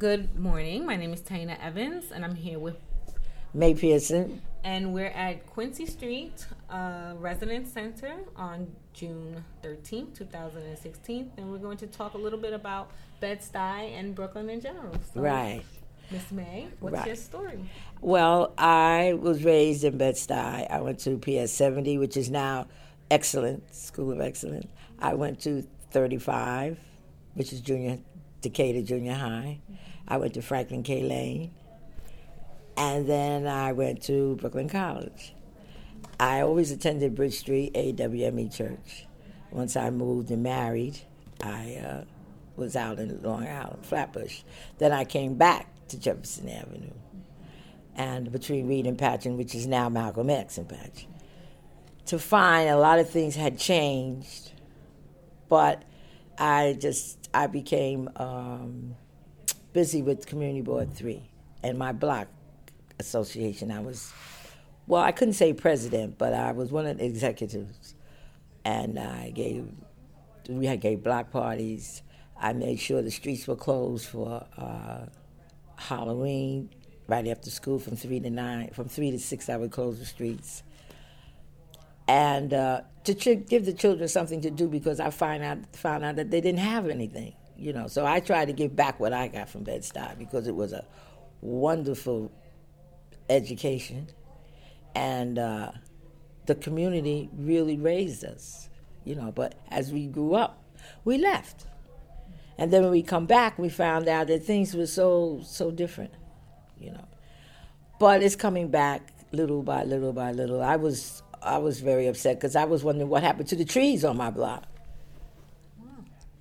Good morning. My name is Taina Evans, and I'm here with May Pearson. And we're at Quincy Street uh, Residence Center on June 13th, 2016. And we're going to talk a little bit about Bed-Stuy and Brooklyn in general. So, right. Miss May, what's right. your story? Well, I was raised in Bed-Stuy. I went to PS 70, which is now Excellent, School of Excellence. I went to 35, which is junior Decatur Junior High. I went to Franklin K. Lane. And then I went to Brooklyn College. I always attended Bridge Street AWME Church. Once I moved and married, I uh, was out in Long Island, Flatbush. Then I came back to Jefferson Avenue, and between Reid and Patchen, which is now Malcolm X and Patchen, to find a lot of things had changed, but I just I became um, busy with Community Board Three and my block association. I was well, I couldn't say president, but I was one of the executives, and I gave we had gave block parties. I made sure the streets were closed for uh, Halloween right after school from three to nine. From three to six, I would close the streets, and uh, to give the children something to do because I find out found out that they didn't have anything, you know. So I tried to give back what I got from Bed Stuy because it was a wonderful education, and uh, the community really raised us, you know. But as we grew up, we left, and then when we come back, we found out that things were so so different, you know. But it's coming back little by little by little. I was I was very upset because I was wondering what happened to the trees on my block.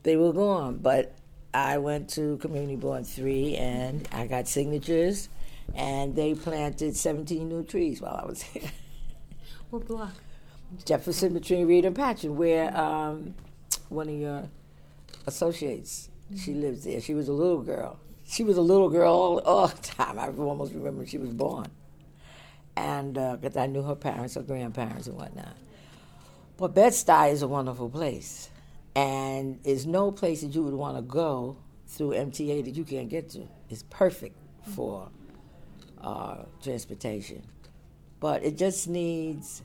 They were gone, but I went to Community Board 3 and I got signatures, and they planted 17 new trees while I was here. What block? Jefferson between Reid and Patchen, where um, one of your associates, mm-hmm. she lives there. She was a little girl. She was a little girl all, all the time. I almost remember she was born and because uh, I knew her parents, her grandparents, and whatnot. But Bed-Stuy is a wonderful place, and there's no place that you would want to go through MTA that you can't get to. It's perfect for uh, transportation, but it just needs.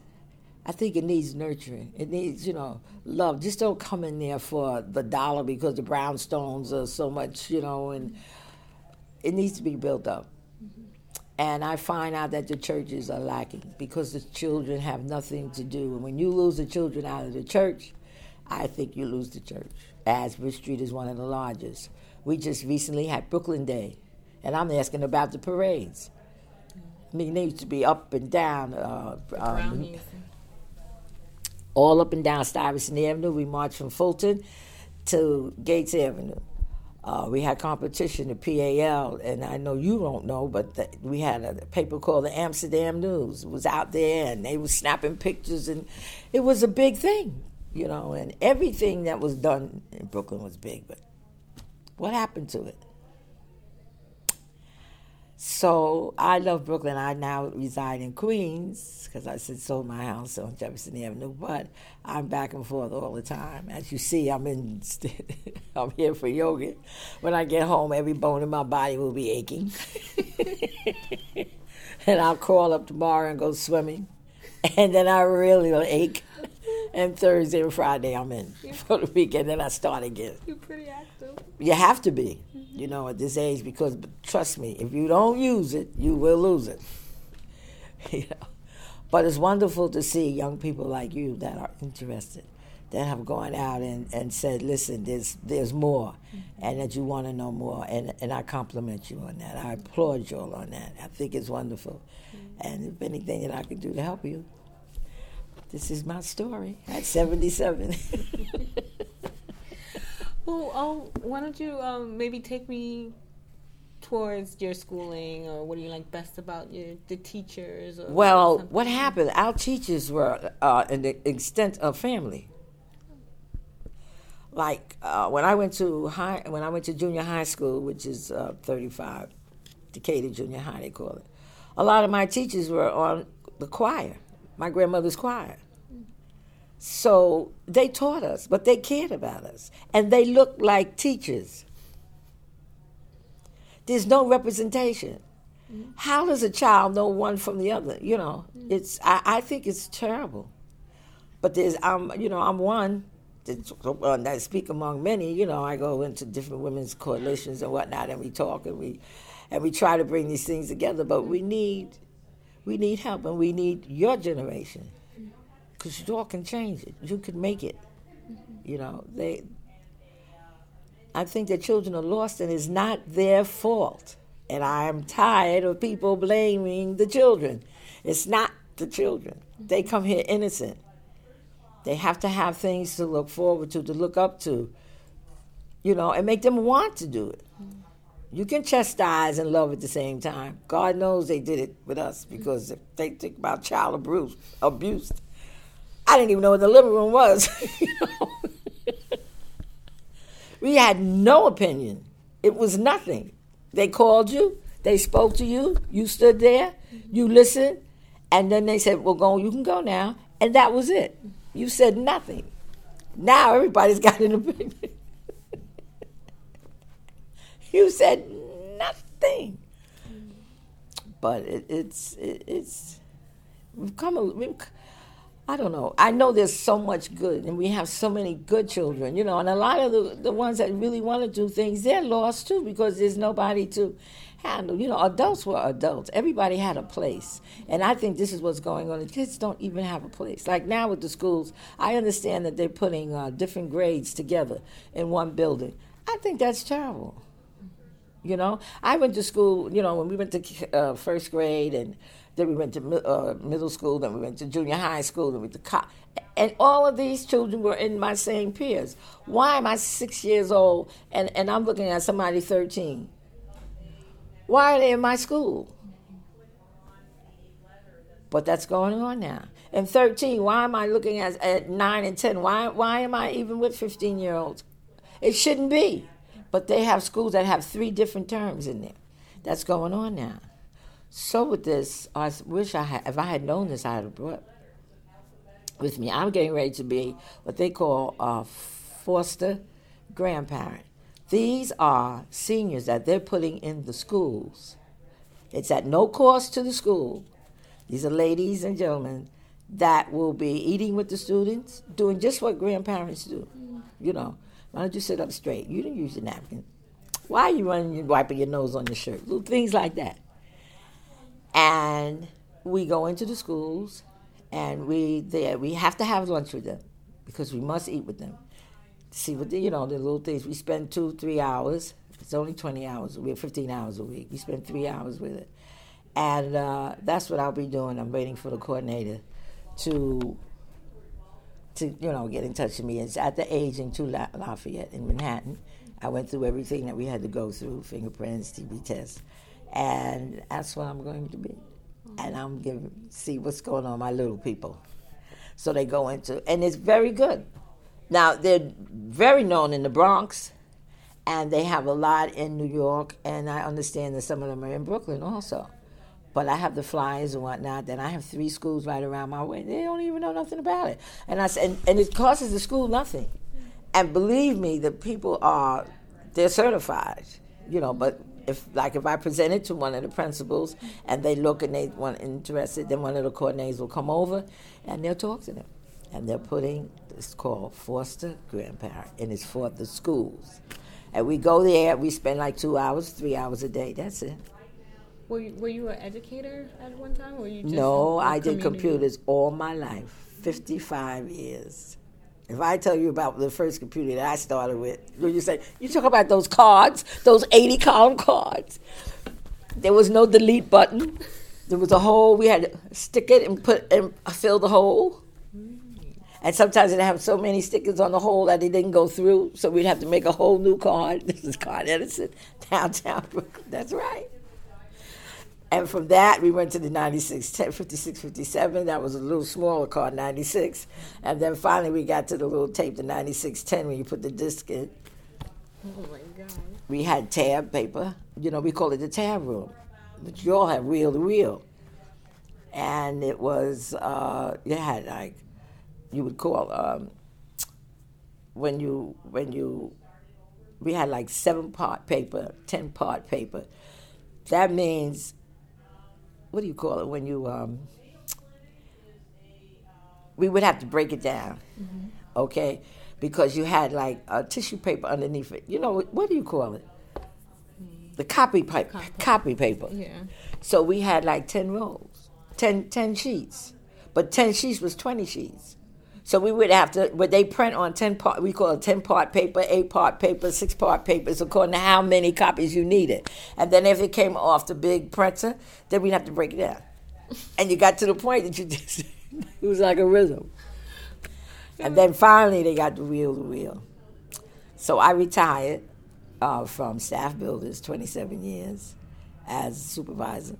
I think it needs nurturing. It needs, you know, love. Just don't come in there for the dollar because the brownstones are so much, you know, and it needs to be built up. And I find out that the churches are lacking because the children have nothing to do. And when you lose the children out of the church, I think you lose the church. Asbury Street is one of the largest. We just recently had Brooklyn Day, and I'm asking about the parades. I mean, they used to be up and down. Uh, um, all up and down Stuyvesant Avenue. We marched from Fulton to Gates Avenue. Uh, we had competition at PAL, and I know you don't know, but the, we had a paper called the Amsterdam News. It was out there, and they were snapping pictures, and it was a big thing, you know. And everything that was done in Brooklyn was big, but what happened to it? So I love Brooklyn. I now reside in Queens because I said sold my house on Jefferson Avenue, but I'm back and forth all the time. As you see, I'm in. I'm here for yoga. When I get home, every bone in my body will be aching, and I'll crawl up tomorrow and go swimming, and then I really will ache. And Thursday and Friday, I'm in for the weekend. Then I start again. You're pretty active. You have to be you know, at this age because trust me, if you don't use it, you will lose it. you know? But it's wonderful to see young people like you that are interested, that have gone out and, and said, listen, there's there's more, mm-hmm. and that you want to know more. And, and I compliment you on that. I applaud you all on that. I think it's wonderful. Mm-hmm. And if anything that I can do to help you, this is my story at 77. Well, oh, why don't you um, maybe take me towards your schooling, or what do you like best about your the teachers? well, what happened? Our teachers were uh, an extent of family. Like uh, when I went to high, when I went to junior high school, which is uh, 35, Decatur Junior High, they call it. A lot of my teachers were on the choir, my grandmother's choir. So they taught us, but they cared about us. And they looked like teachers. there's no representation. How does a child know one from the other? You know, it's I, I think it's terrible. But there's I'm you know I'm one that I speak among many. You know, I go into different women's coalitions and whatnot, and we talk and we and we try to bring these things together. But we need we need help, and we need your generation because you all can change it. You can make it. You know, they. I think that children are lost, and it's not their fault. And I'm tired of people blaming the children. It's not the children. They come here innocent. They have to have things to look forward to, to look up to, you know, and make them want to do it. You can chastise and love at the same time. God knows they did it with us because if they think about child abuse, abuse, I didn't even know what the living room was. we had no opinion. It was nothing. They called you, they spoke to you, you stood there, you listened, and then they said, Well, go, you can go now. And that was it. You said nothing. Now everybody's got an opinion. You said nothing. But it, it's it, it's we've come a, we've I don't know. I know there's so much good, and we have so many good children, you know, and a lot of the, the ones that really want to do things, they're lost too because there's nobody to handle. You know, adults were adults. Everybody had a place. And I think this is what's going on. The kids don't even have a place. Like now with the schools, I understand that they're putting uh, different grades together in one building. I think that's terrible. You know, I went to school, you know, when we went to uh, first grade and then we went to uh, middle school, then we went to junior high school, then we went to college. And all of these children were in my same peers. Why am I six years old and, and I'm looking at somebody 13? Why are they in my school? But that's going on now. And 13, why am I looking at, at 9 and 10? Why, why am I even with 15 year olds? It shouldn't be. But they have schools that have three different terms in there. That's going on now. So with this, I wish I had, if I had known this, I had brought with me. I'm getting ready to be what they call a foster grandparent. These are seniors that they're putting in the schools. It's at no cost to the school. These are ladies and gentlemen that will be eating with the students, doing just what grandparents do. You know, why don't you sit up straight? You didn't use your napkin. Why are you running, wiping your nose on your shirt? Little things like that. And we go into the schools and we there we have to have lunch with them because we must eat with them. See what the, you know the little things. We spend two three hours. It's only twenty hours. We have fifteen hours a week. We spend three hours with it, and uh, that's what I'll be doing. I'm waiting for the coordinator to to you know get in touch with me. It's at the Aging to Lafayette in Manhattan. I went through everything that we had to go through: fingerprints, TB tests and that's what I'm going to be. And I'm to see what's going on my little people. So they go into, and it's very good. Now they're very known in the Bronx, and they have a lot in New York, and I understand that some of them are in Brooklyn also. But I have the flyers and whatnot. Then I have three schools right around my way. They don't even know nothing about it, and I and, and it costs the school nothing. And believe me, the people are they're certified, you know. But if like if I present it to one of the principals and they look and they want interested, then one of the coordinators will come over and they'll talk to them. And they're putting it's called foster grandparent and it's for the schools. And we go there, we spend like two hours, three hours a day. That's it. Were you, were you an educator at one time, or you? just no, I did computers all my life, fifty-five years. If I tell you about the first computer that I started with, you say, you talk about those cards, those 80 column cards. There was no delete button. There was a hole. We had to stick it and put and fill the hole. Hmm. And sometimes it have so many stickers on the hole that it didn't go through, so we'd have to make a whole new card. This is Con Edison, downtown Brooklyn. That's right. And from that, we went to the 96, 10, 56, 57. That was a little smaller car, 96. And then finally, we got to the little tape, the 9610, when you put the disc in. Oh my God. We had tab paper. You know, we call it the tab room, but you all have wheel to wheel. And it was, uh, you had like, you would call, um, when you, when you we had like seven part paper, ten part paper. That means, what do you call it when you um? We would have to break it down, mm-hmm. okay, because you had like a tissue paper underneath it. You know what do you call it? The copy paper. Copy, copy paper. Yeah. So we had like ten rolls, 10, 10 sheets, but ten sheets was twenty sheets. So we would have to, but they print on 10 part, we call it 10 part paper, 8 part paper, 6 part papers, according to how many copies you needed. And then if it came off the big printer, then we'd have to break it down. And you got to the point that you just, it was like a rhythm. And then finally they got the wheel to wheel. So I retired uh, from Staff Builders 27 years as supervisor.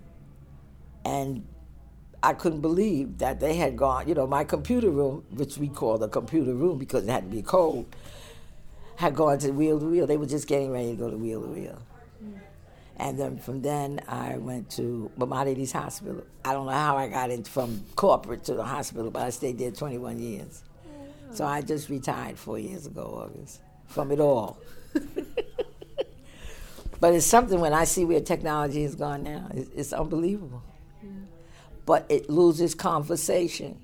And I couldn't believe that they had gone, you know, my computer room, which we call the computer room because it had to be cold, had gone to wheel to wheel. They were just getting ready to go to wheel to wheel. And then from then I went to Maimonides Hospital. I don't know how I got in from corporate to the hospital, but I stayed there 21 years. So I just retired four years ago, August, from it all. but it's something when I see where technology has gone now, it's, it's unbelievable but it loses conversation.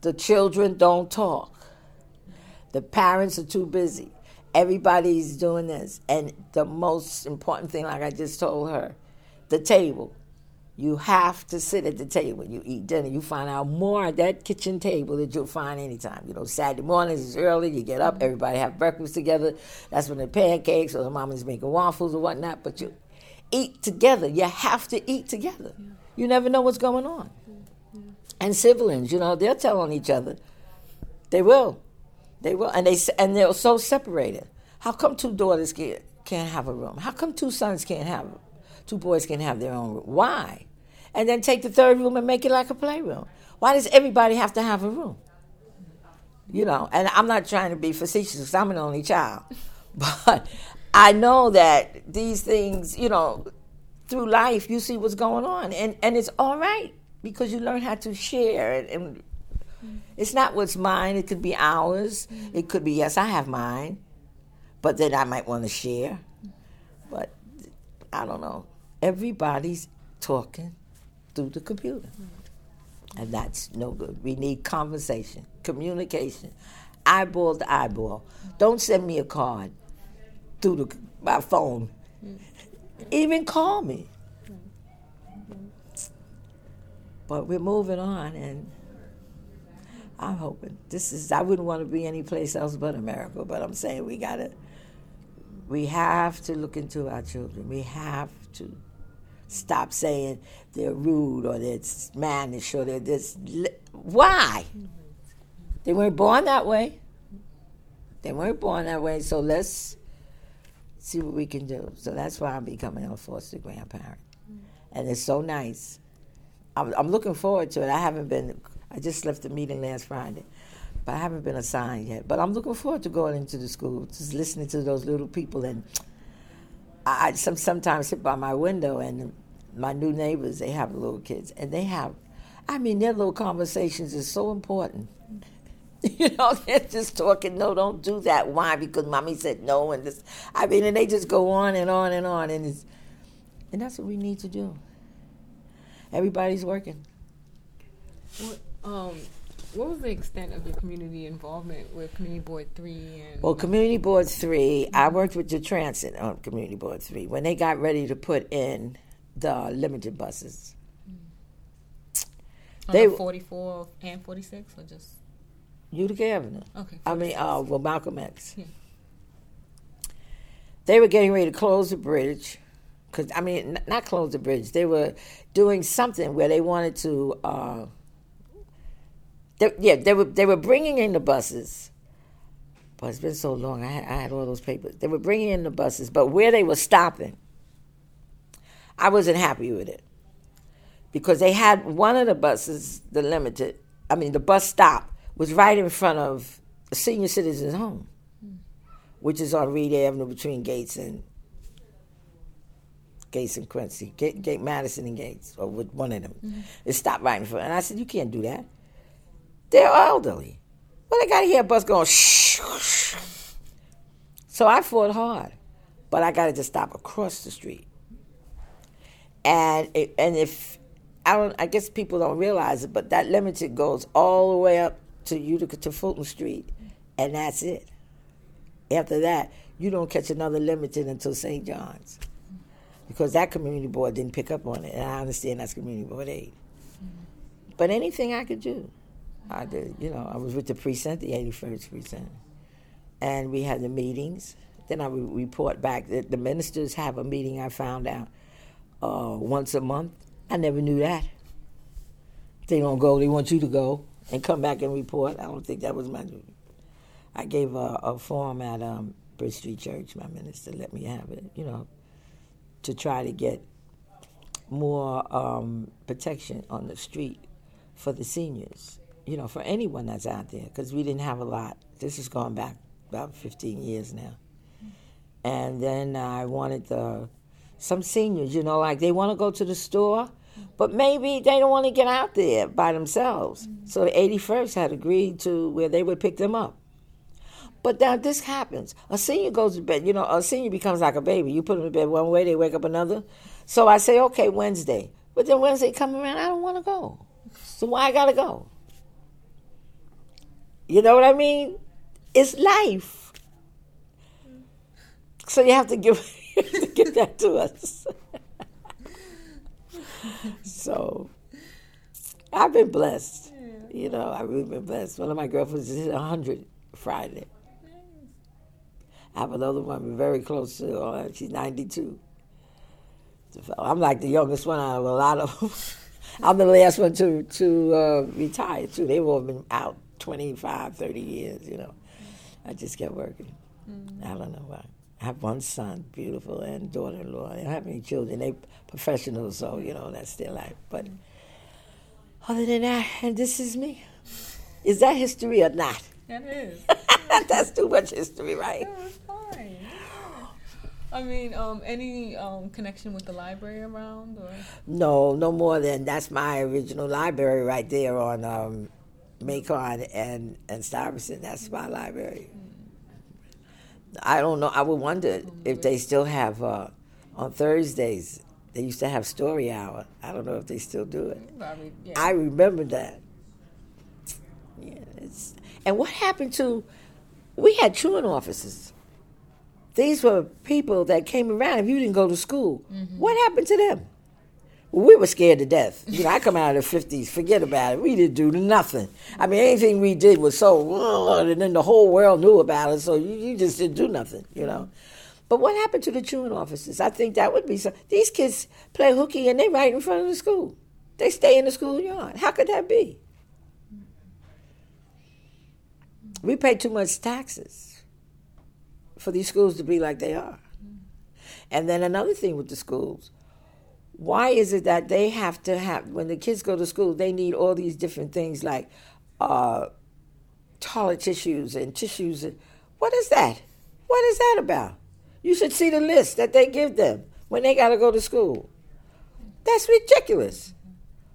The children don't talk. The parents are too busy. Everybody's doing this. And the most important thing, like I just told her, the table. You have to sit at the table. When you eat dinner. You find out more at that kitchen table that you'll find anytime. You know, Saturday mornings is early. You get up. Everybody have breakfast together. That's when the pancakes or the mama's making waffles or whatnot. But you eat together. You have to eat together. You never know what's going on. And siblings, you know, they're telling each other. They will. They will. And, they, and they're so separated. How come two daughters can't, can't have a room? How come two sons can't have, two boys can't have their own room? Why? And then take the third room and make it like a playroom. Why does everybody have to have a room? You know, and I'm not trying to be facetious because I'm an only child. But I know that these things, you know, through life, you see what's going on, and and it's all right because you learn how to share, and, and it's not what's mine. It could be ours. It could be yes, I have mine, but then I might want to share. But I don't know. Everybody's talking through the computer, and that's no good. We need conversation, communication, eyeball to eyeball. Don't send me a card through the, my phone. Even call me. But we're moving on, and I'm hoping this is. I wouldn't want to be any place else but America. But I'm saying we gotta. We have to look into our children. We have to stop saying they're rude or they're mannish or they're this. Why? They weren't born that way. They weren't born that way. So let's see what we can do. So that's why I'm becoming a foster grandparent. Mm. And it's so nice. I'm, I'm, looking forward to it. I haven't been, I just left the meeting last Friday, but I haven't been assigned yet. But I'm looking forward to going into the school, just listening to those little people. And I, I some, sometimes sit by my window and my new neighbors, they have little kids, and they have, I mean, their little conversations is so important. You know, they're just talking, no, don't do that. Why? Because mommy said no, and this. I mean, and they just go on and on and on, and it's, and that's what we need to do. Everybody's working. What, um, what was the extent of your community involvement with Community Board Three? And well, Community Board Three, I worked with the transit on Community Board Three when they got ready to put in the limited buses. On they forty four and forty six, or just Utica Avenue. Okay. I mean, uh, well, Malcolm X. Yeah. They were getting ready to close the bridge, because I mean, n- not close the bridge. They were doing something where they wanted to. Uh, they, yeah, they were they were bringing in the buses. But it's been so long. I had, I had all those papers. They were bringing in the buses, but where they were stopping, I wasn't happy with it because they had one of the buses, the limited. I mean, the bus stop was right in front of a senior citizen's home, which is on Reid Avenue between Gates and Gates and Quincy, Gate, Gate Madison and Gates, or with one of them. Mm-hmm. It stopped right in front, and I said, "You can't do that. They're elderly. Well, they got to hear a bus going shh, shh. So I fought hard, but I got it to stop across the street. And it, and if I don't, I guess people don't realize it, but that limited goes all the way up to Utica to Fulton Street, and that's it. After that, you don't catch another limited until St. John's, because that community board didn't pick up on it, and I understand that's community board aid. But anything I could do, I did. You know, I was with the precinct, the 81st precinct, and we had the meetings. Then I would report back that the ministers have a meeting. I found out uh, once a month. I never knew that. They don't go. They want you to go and come back and report. I don't think that was my duty. I gave a, a forum at um, Bridge Street Church. My minister let me have it. You know, to try to get more um, protection on the street for the seniors, you know, for anyone that's out there, because we didn't have a lot. This is going back about 15 years now. And then I wanted the, some seniors, you know, like they want to go to the store, but maybe they don't want to get out there by themselves. Mm-hmm. So the 81st had agreed to where they would pick them up. But now this happens. A senior goes to bed, you know, a senior becomes like a baby. You put them to bed one way, they wake up another. So I say, okay, Wednesday. But then Wednesday come around, I don't want to go. So why I gotta go? You know what I mean? It's life. Mm. So you have to give, you have to give that to us. so I've been blessed. You know, I've really been blessed. One of my girlfriends is 100 Friday. I have another one very close to, uh, she's 92. I'm like the youngest one out of a lot of them. I'm the last one to to uh, retire too. They've all been out 25, 30 years. You know, I just kept working. Mm. I don't know why. I have one son, beautiful, and daughter-in-law. I don't have any children. They professionals, so you know that's their life. But other than that, and this is me. Is that history or not? It is. that's too much history, right? No, fine. I mean, um, any um, connection with the library around? Or? No, no more than that's my original library right there on um, Macon and and Stuyvesant. That's my library. I don't know. I would wonder if they still have uh, on Thursdays. They used to have story hour. I don't know if they still do it. yeah. I remember that. Yeah, it's, and what happened to? We had truant officers. These were people that came around. If you didn't go to school, mm-hmm. what happened to them? We were scared to death. You know, I come out of the 50s, forget about it. We didn't do nothing. I mean, anything we did was so, and then the whole world knew about it, so you, you just didn't do nothing, you know. But what happened to the truant officers? I think that would be so. These kids play hooky and they right in front of the school. They stay in the schoolyard. How could that be? We pay too much taxes for these schools to be like they are. And then another thing with the schools, why is it that they have to have when the kids go to school they need all these different things like uh, toilet tissues and tissues and what is that? What is that about? You should see the list that they give them when they got to go to school. That's ridiculous.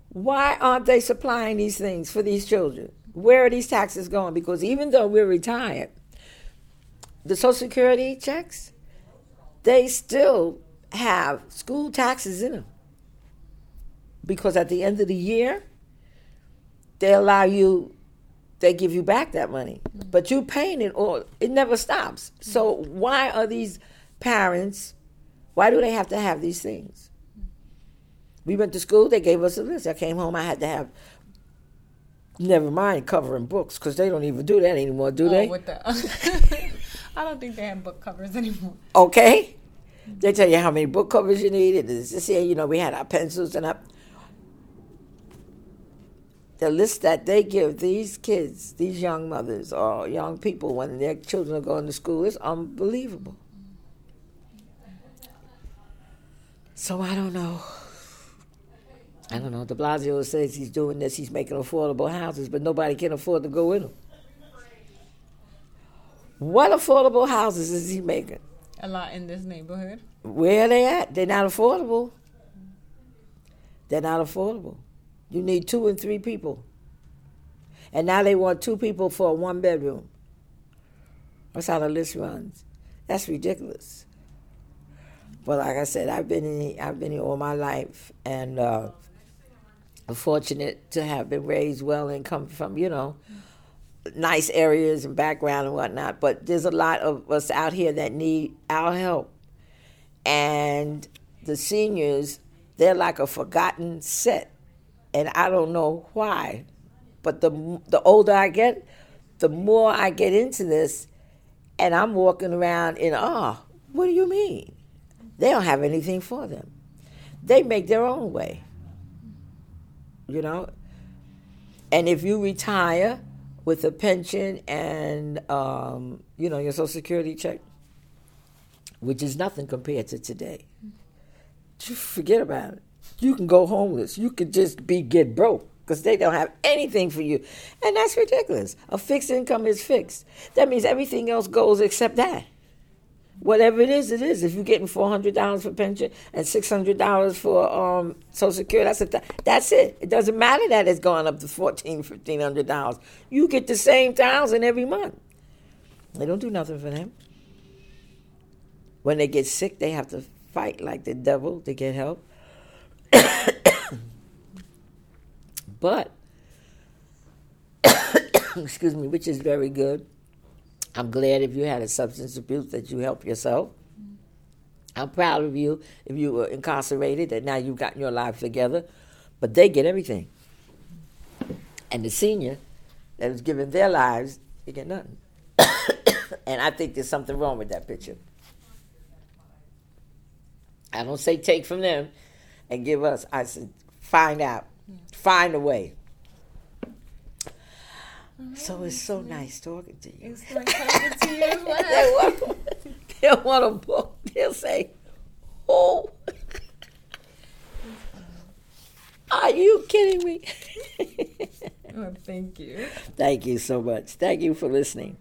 Why aren't they supplying these things for these children? Where are these taxes going? Because even though we're retired the social security checks they still have school taxes in them because at the end of the year, they allow you, they give you back that money, mm-hmm. but you're paying it all. it never stops. Mm-hmm. So why are these parents? Why do they have to have these things? We went to school. They gave us a list. I came home. I had to have. Never mind covering books because they don't even do that anymore, do oh, they? The, I don't think they have book covers anymore. Okay. They tell you how many book covers you need. And this here, you know, we had our pencils and our, the list that they give these kids, these young mothers or young people when their children are going to school is unbelievable. So I don't know. I don't know. De Blasio says he's doing this, he's making affordable houses, but nobody can afford to go in them. What affordable houses is he making? A lot in this neighborhood. Where are they at? They're not affordable. They're not affordable. You need two and three people. And now they want two people for a one bedroom. That's how the list runs. That's ridiculous. But like I said, I've been in I've been here all my life, and uh, fortunate to have been raised well and come from you know nice areas and background and whatnot. But there's a lot of us out here that need our help, and the seniors they're like a forgotten set, and I don't know why. But the the older I get, the more I get into this, and I'm walking around in awe. What do you mean? They don't have anything for them. They make their own way. You know? And if you retire with a pension and, um, you know, your Social Security check, which is nothing compared to today, forget about it. You can go homeless. You could just be get broke because they don't have anything for you. And that's ridiculous. A fixed income is fixed. That means everything else goes except that. Whatever it is, it is. If you're getting four hundred dollars for pension and six hundred dollars for um, Social Security, that's a, that's it. It doesn't matter that it's gone up to fourteen, fifteen hundred dollars. You get the same thousand every month. They don't do nothing for them. When they get sick, they have to fight like the devil to get help. but excuse me, which is very good. I'm glad if you had a substance abuse that you help yourself. I'm proud of you if you were incarcerated and now you've gotten your life together. But they get everything. And the senior that was giving their lives, they get nothing. and I think there's something wrong with that picture. I don't say take from them and give us. I said find out, find a way. So it's so nice talking to you. It's like talking to you as well. they, want, they want a book. They'll say, "Oh, are you kidding me?" oh, thank you. Thank you so much. Thank you for listening.